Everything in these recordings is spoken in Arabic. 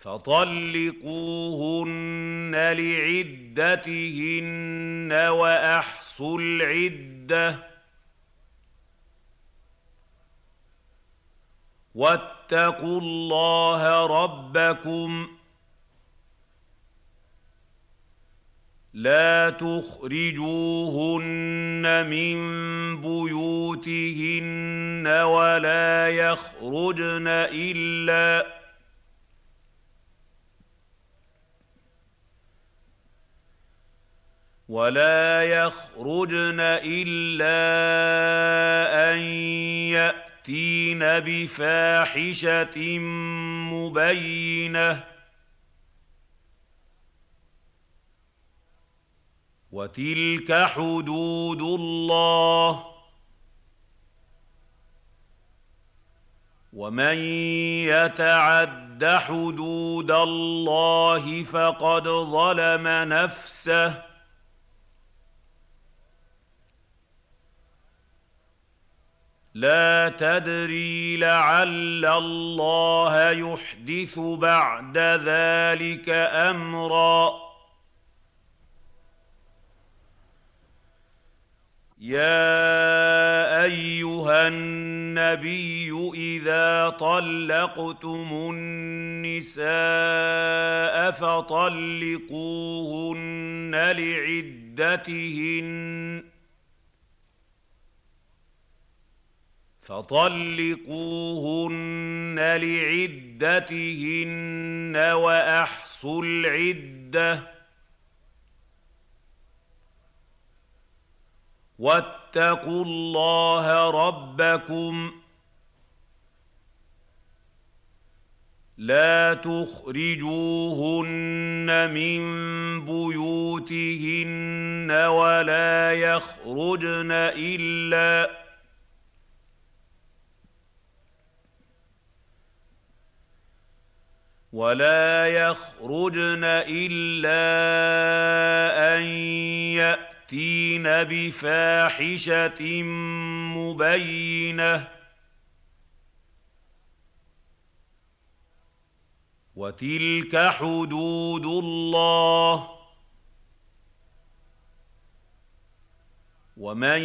فطلقوهن لعدتهن وأحصوا العدة واتقوا الله ربكم لا تخرجوهن من بيوتهن ولا يخرجن إلا ولا يخرجن إلا أن يأتين بفاحشة مبينة. وتلك حدود الله. ومن يتعد حدود الله فقد ظلم نفسه. لا تدري لعل الله يحدث بعد ذلك أمرا. يا أيها النبي إذا طلقتم النساء فطلقوهن لعدتهن. فطلقوهن لعدتهن وأحصوا العدة واتقوا الله ربكم لا تخرجوهن من بيوتهن ولا يخرجن إلا ولا يخرجن الا ان ياتين بفاحشه مبينه وتلك حدود الله ومن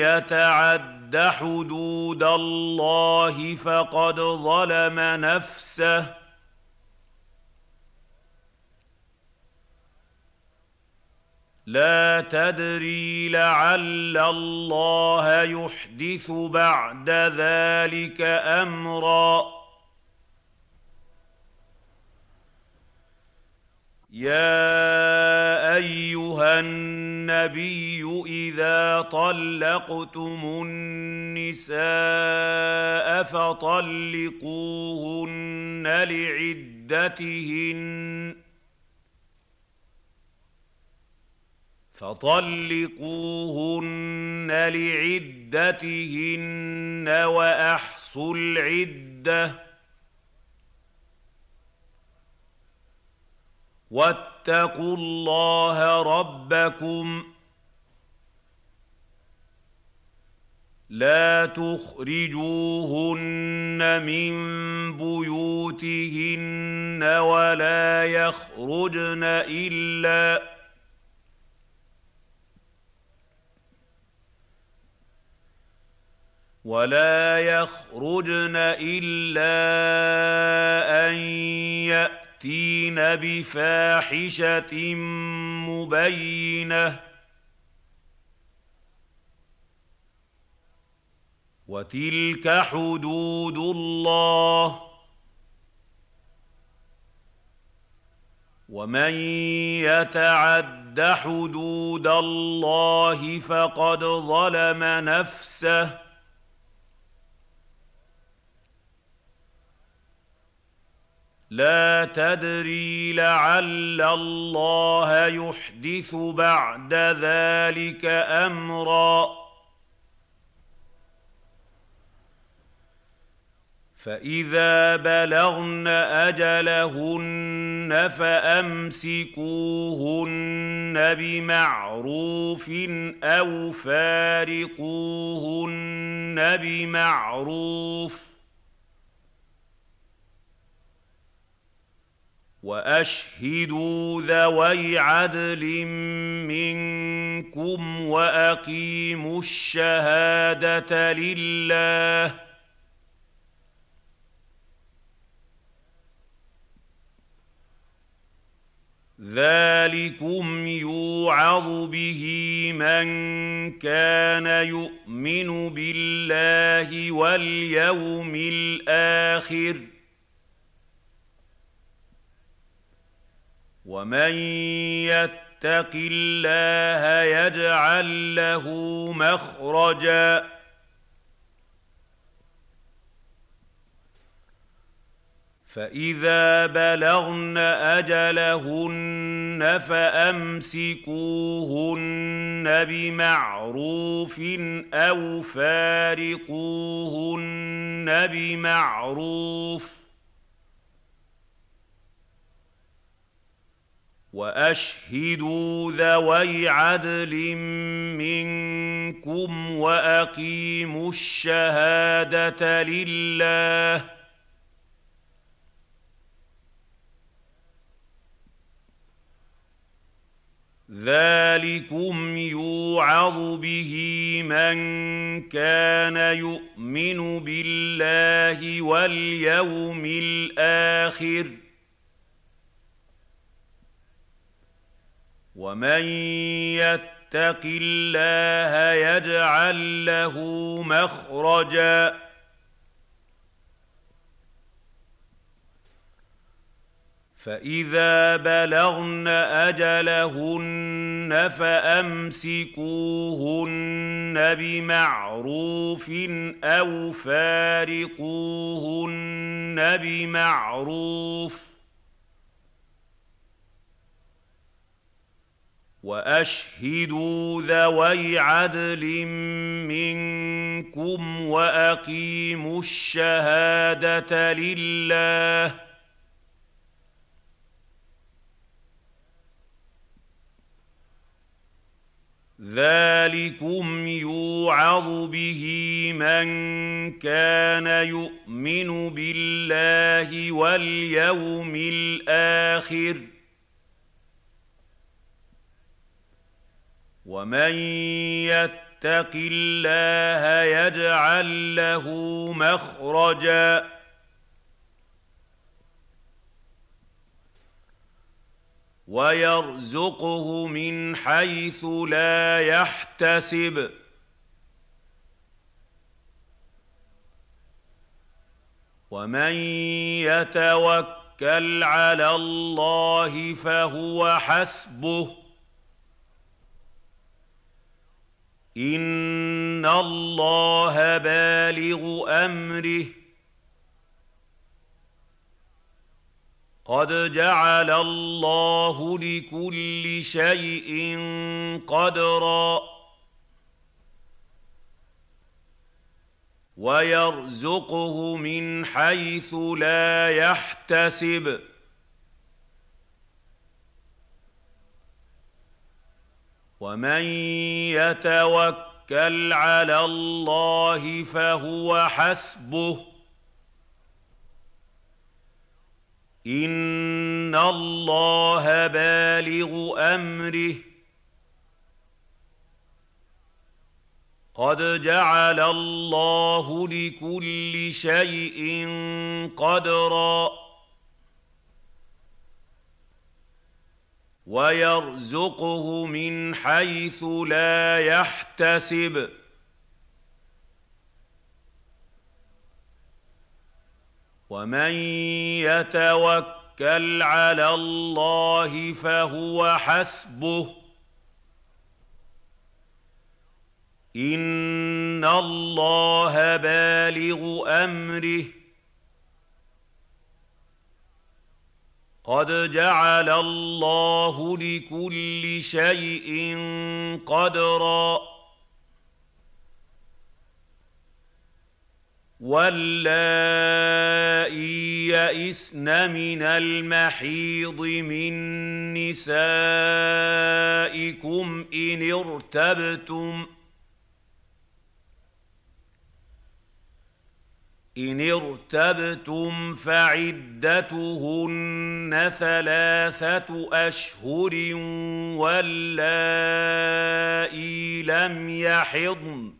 يتعد حدود الله فقد ظلم نفسه لا تدري لعل الله يحدث بعد ذلك أمرا. يا أيها النبي إذا طلقتم النساء فطلقوهن لعدتهن. فطلقوهن لعدتهن وأحصوا العدة واتقوا الله ربكم لا تخرجوهن من بيوتهن ولا يخرجن إلا ولا يخرجن إلا أن يأتين بفاحشة مبينة. وتلك حدود الله. ومن يتعد حدود الله فقد ظلم نفسه. لا تدري لعل الله يحدث بعد ذلك أمرا. فإذا بلغن أجلهن فأمسكوهن بمعروف أو فارقوهن بمعروف. وأشهدوا ذوي عدل منكم وأقيموا الشهادة لله. ذلكم يوعظ به من كان يؤمن بالله واليوم الآخر. ومن يتق الله يجعل له مخرجا فاذا بلغن اجلهن فامسكوهن بمعروف أو فارقوهن بمعروف وأشهدوا ذوي عدل منكم وأقيموا الشهادة لله. ذلكم يوعظ به من كان يؤمن بالله واليوم الآخر. ومن يتق الله يجعل له مخرجا فاذا بلغن اجلهن فامسكوهن بمعروف أو فارقوهن بمعروف وأشهدوا ذوي عدل منكم وأقيموا الشهادة لله. ذلكم يوعظ به من كان يؤمن بالله واليوم الآخر. ومن يتق الله يجعل له مخرجا ويرزقه من حيث لا يحتسب ومن يتوكل على الله فهو حسبه ان الله بالغ امره. قد جعل الله لكل شيء قدرا ويرزقه من حيث لا يحتسب. ومن يتوكل على الله فهو حسبه. إن الله بالغ أمره. قد جعل الله لكل شيء قدرا. ويرزقه من حيث لا يحتسب. ومن يتوكل على الله فهو حسبه. إن الله بالغ أمره. قد جعل الله لكل شيء قدرا. واللائي يئسن من المحيض من نسائكم ان ارتبتم إن ارتبتم فعدتهن ثلاثة أشهر واللائي لم يحضن.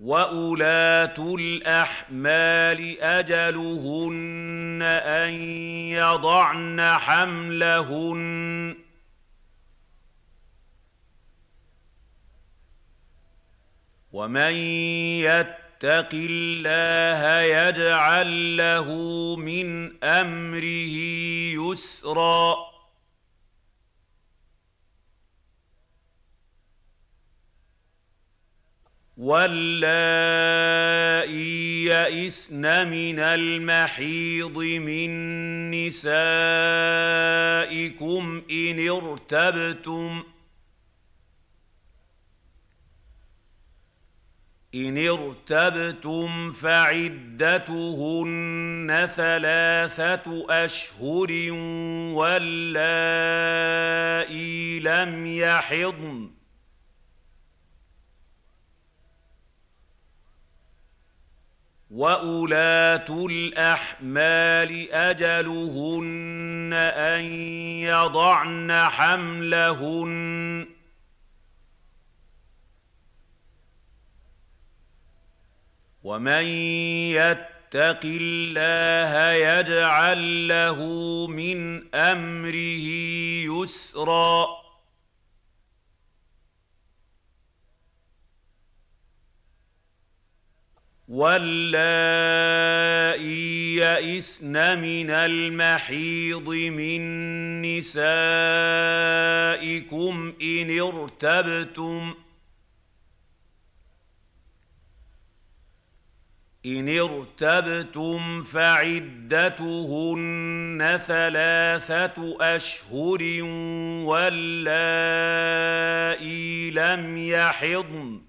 واولات الأحمال أجلهن أن يضعن حملهن. ومن يتق الله يجعل له من امره يسرا واللائي يئسن من المحيض من نسائكم ان ارتبتم إن ارتبتم فعدتهن ثلاثة أشهر واللائي لم يحضن. وأولات الأحمال أجلهن أن يضعن حملهن ومن يتق الله يجعل له من امره يسرا واللائي يئسن من المحيض من نسائكم ان ارتبتم إن ارتبتم فعدتهن ثلاثة أشهر واللائي لم يحضن.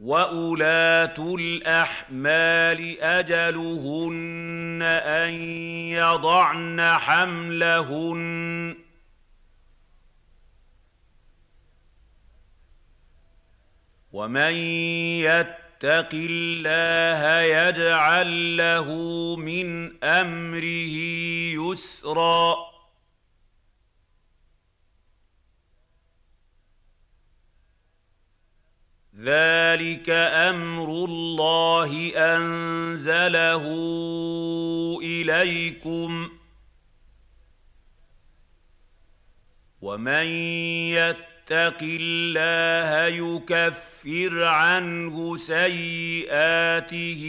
وأولات الأحمال أجلهن أن يضعن حملهن. ومن يتق الله يجعل له من امره يسرا ذلك أمر الله انزله اليكم ومن يتق الله يكفر عنه سيئاته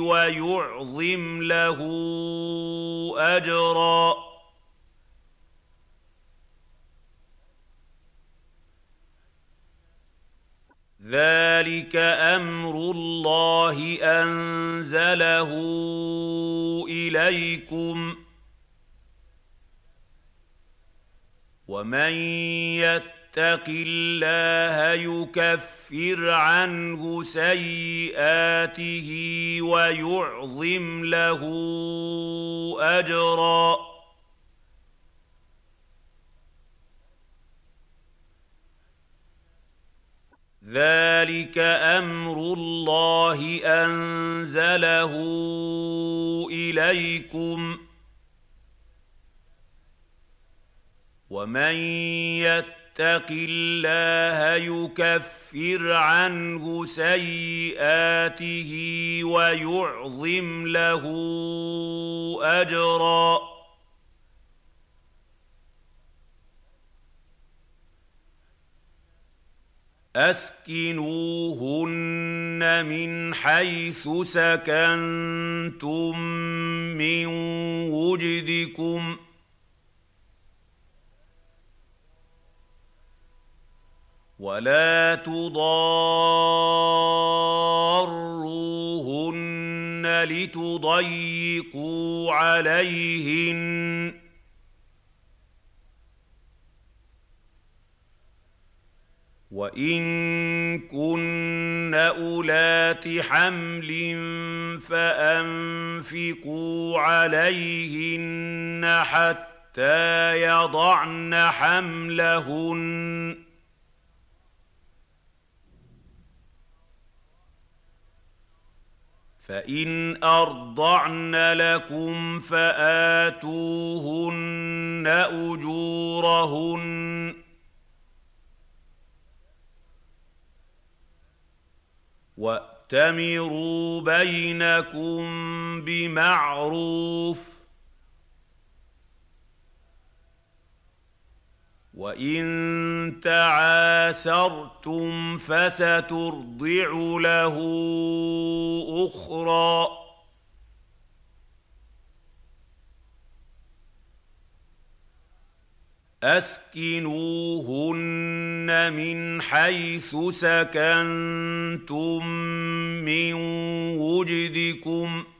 ويعظم له أجرا. ذلك أمر الله أنزله إليكم. ومن يتق الله يكفر عنه سيئاته ويعظم له أجرا. ذلك أمر الله أنزله إليكم. ومن يتق الله يكفر عنه سيئاته ويعظم له أجرا. أسكنوهن من حيث سكنتم من وجدكم ولا تضاروهن لتضيقوا عليهن. وإن كن أولات حمل فأنفقوا عليهن حتى يضعن حملهن. فإن أرضعن لكم فآتوهن أجورهن. واتمروا بينكم بمعروف. وان تعاسرتم فسترضع له أخرى اسكنوهن من حيث سكنتم من وجدكم ۖ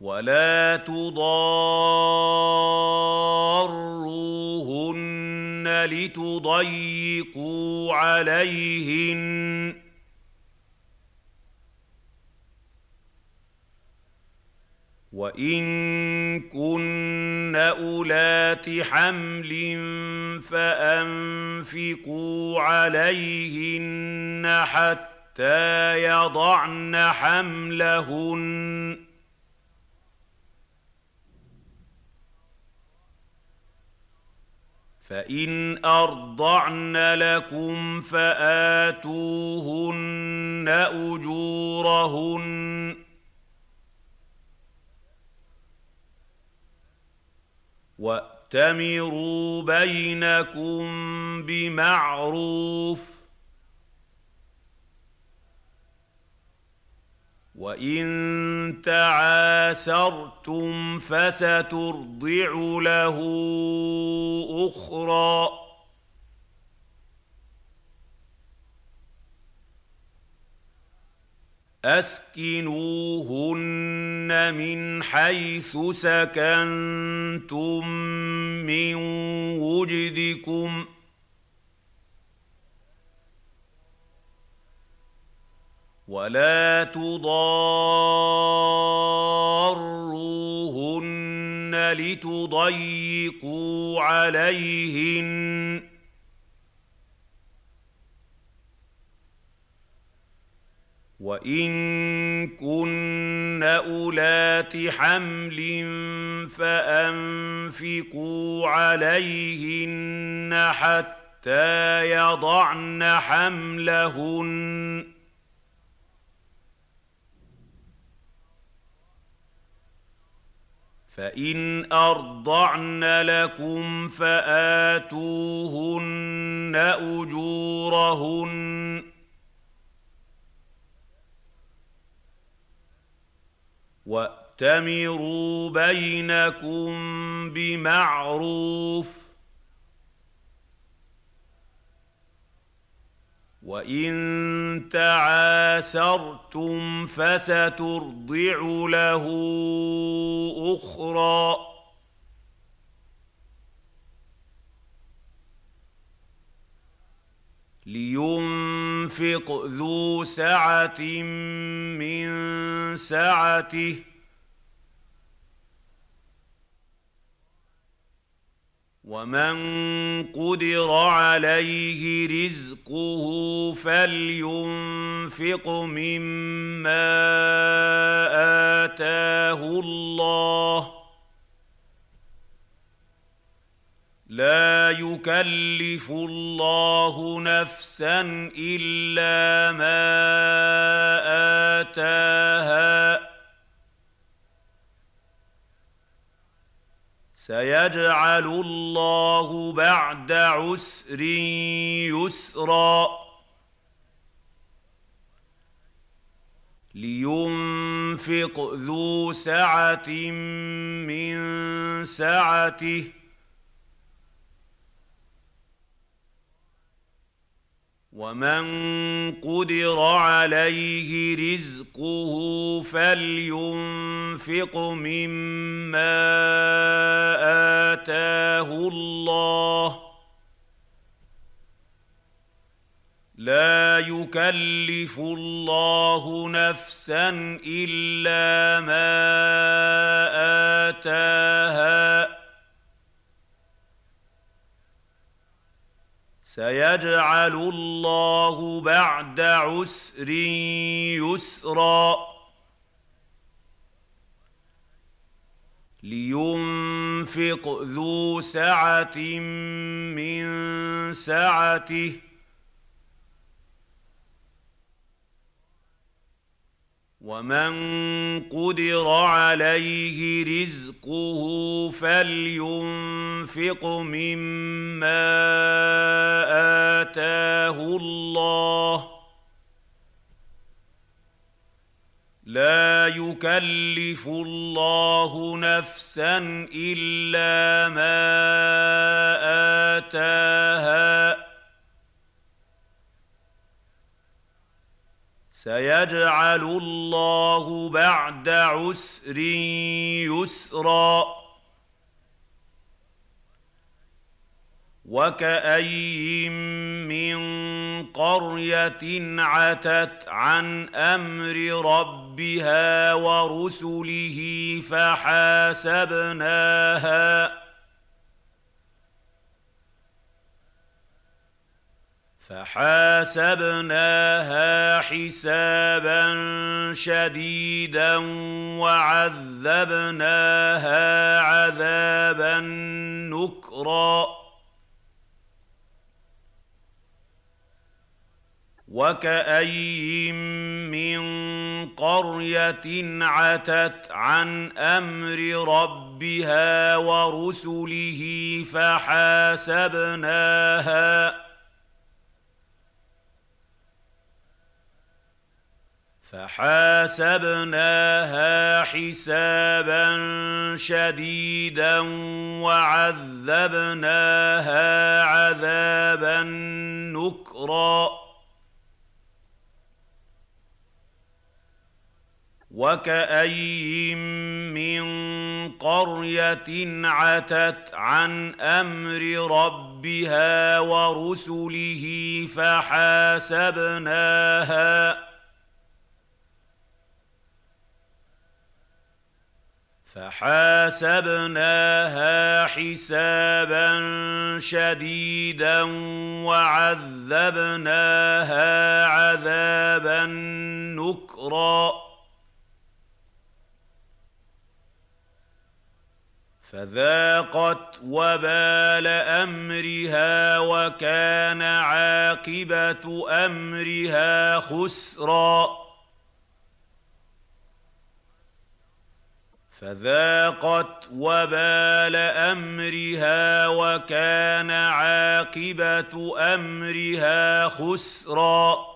ولا تضاروهن لتضيقوا عليهن. وإن كن أولات حمل فأنفقوا عليهن حتى يضعن حملهن. فإن أرضعن لكم فآتوهن أجورهن. وأتمروا بينكم بمعروف. وان تعاسرتم فسترضع له أخرى اسكنوهن من حيث سكنتم من وجدكم ۖ ولا تضاروهن لتضيقوا عليهن. وإن كن أولات حمل فأنفقوا عليهن حتى يضعن حملهن. فإن أرضعن لكم فآتوهن أجورهن. وأتمروا بينكم بمعروف. وان تعاسرتم فسترضع له أخرى لينفق ذو سعه من سعته ومن قدر عليه رزقه فلينفق مما اتاه الله لا يكلف الله نفسا الا ما اتاها سيجعل الله بعد عسر يسرا. لينفق ذو سعة من سعته ومن قدر عليه رزقه فلينفق مما اتاه الله لا يكلف الله نفسا الا ما اتاها سيجعل الله بعد عسر يسرا لينفق ذو سعة من سعته ومن قدر عليه رزقه فلينفق مما اتاه الله لا يكلف الله نفسا الا ما اتاها سيجعل الله بعد عسر يسرا. وكأين من قرية عتت عن أمر ربها ورسله فحاسبناها. فحاسبناها حسابا شديدا وعذبناها عذابا نكرا. وكاين من قريه عتت عن أمر ربها ورسله فحاسبناها فحاسبناها حسابا شديدا وعذبناها عذابا نكرا. وكاين من قريه عتت عن أمر ربها ورسله فحاسبناها فحاسبناها حسابا شديدا وعذبناها عذابا نكرا. فذاقت وبال أمرها وكان عاقبة أمرها خسرا. فذاقت وبال أمرها وكان عاقبة أمرها خسرا.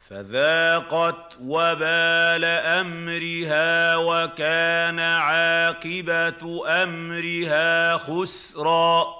فذاقت وبال أمرها وكان عاقبة أمرها خسرا.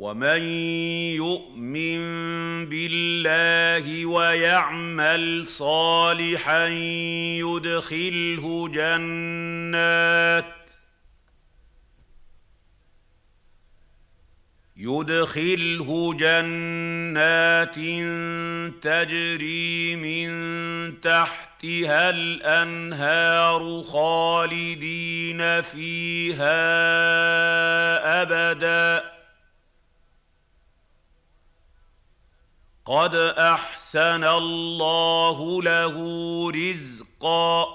ومن يؤمن بالله ويعمل صالحا يدخله جنات يدخله جنات تجري من تحتها الانهار خالدين فيها ابدا قد أحسن الله له رزقا.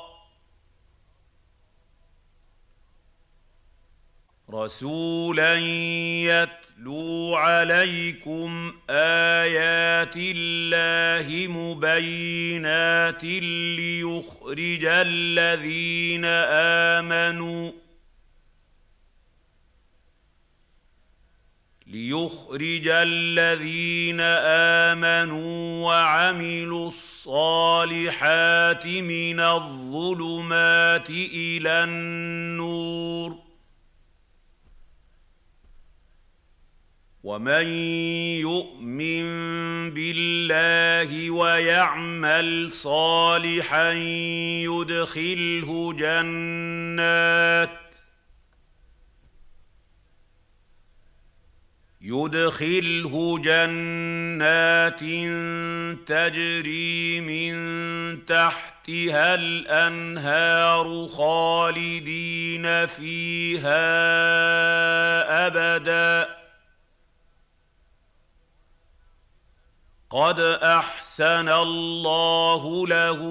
رسولا يتلو عليكم آيات الله مبينات ليخرج الذين آمنوا ليخرج الذين آمنوا وعملوا الصالحات من الظلمات إلى النور. ومن يؤمن بالله ويعمل صالحا يدخله جنات يدخله جنات تجري من تحتها الأنهار خالدين فيها أبدا. قد أحسن الله له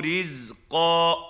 رزقا.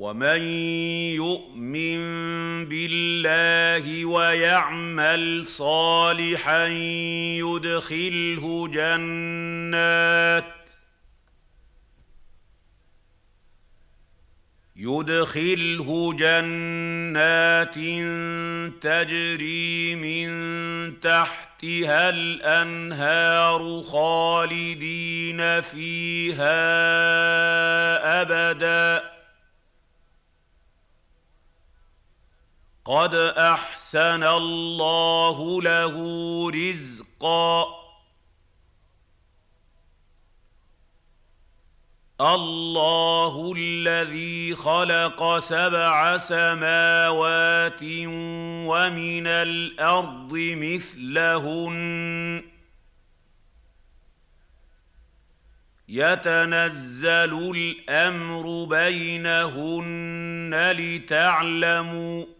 ومن يؤمن بالله ويعمل صالحا يدخله جنات يدخله جنات تجري من تحتها الانهار خالدين فيها ابدا قد احسن الله له رزقا. الله الذي خلق سبع سماوات ومن الأرض مثلهن. يتنزل الامر بينهن لتعلموا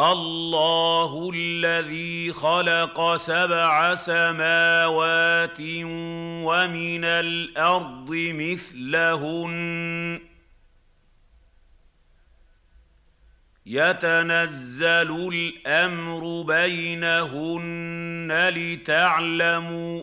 الله الذي خلق سبع سماوات ومن الأرض مثلهن يتنزل الأمر بينهن لتعلموا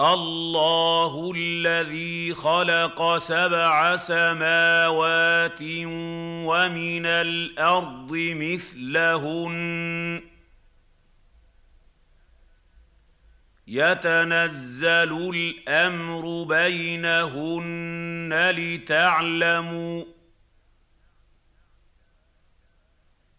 الله الذي خلق سبع سماوات ومن الأرض مثلهن يتنزل الأمر بينهن لتعلموا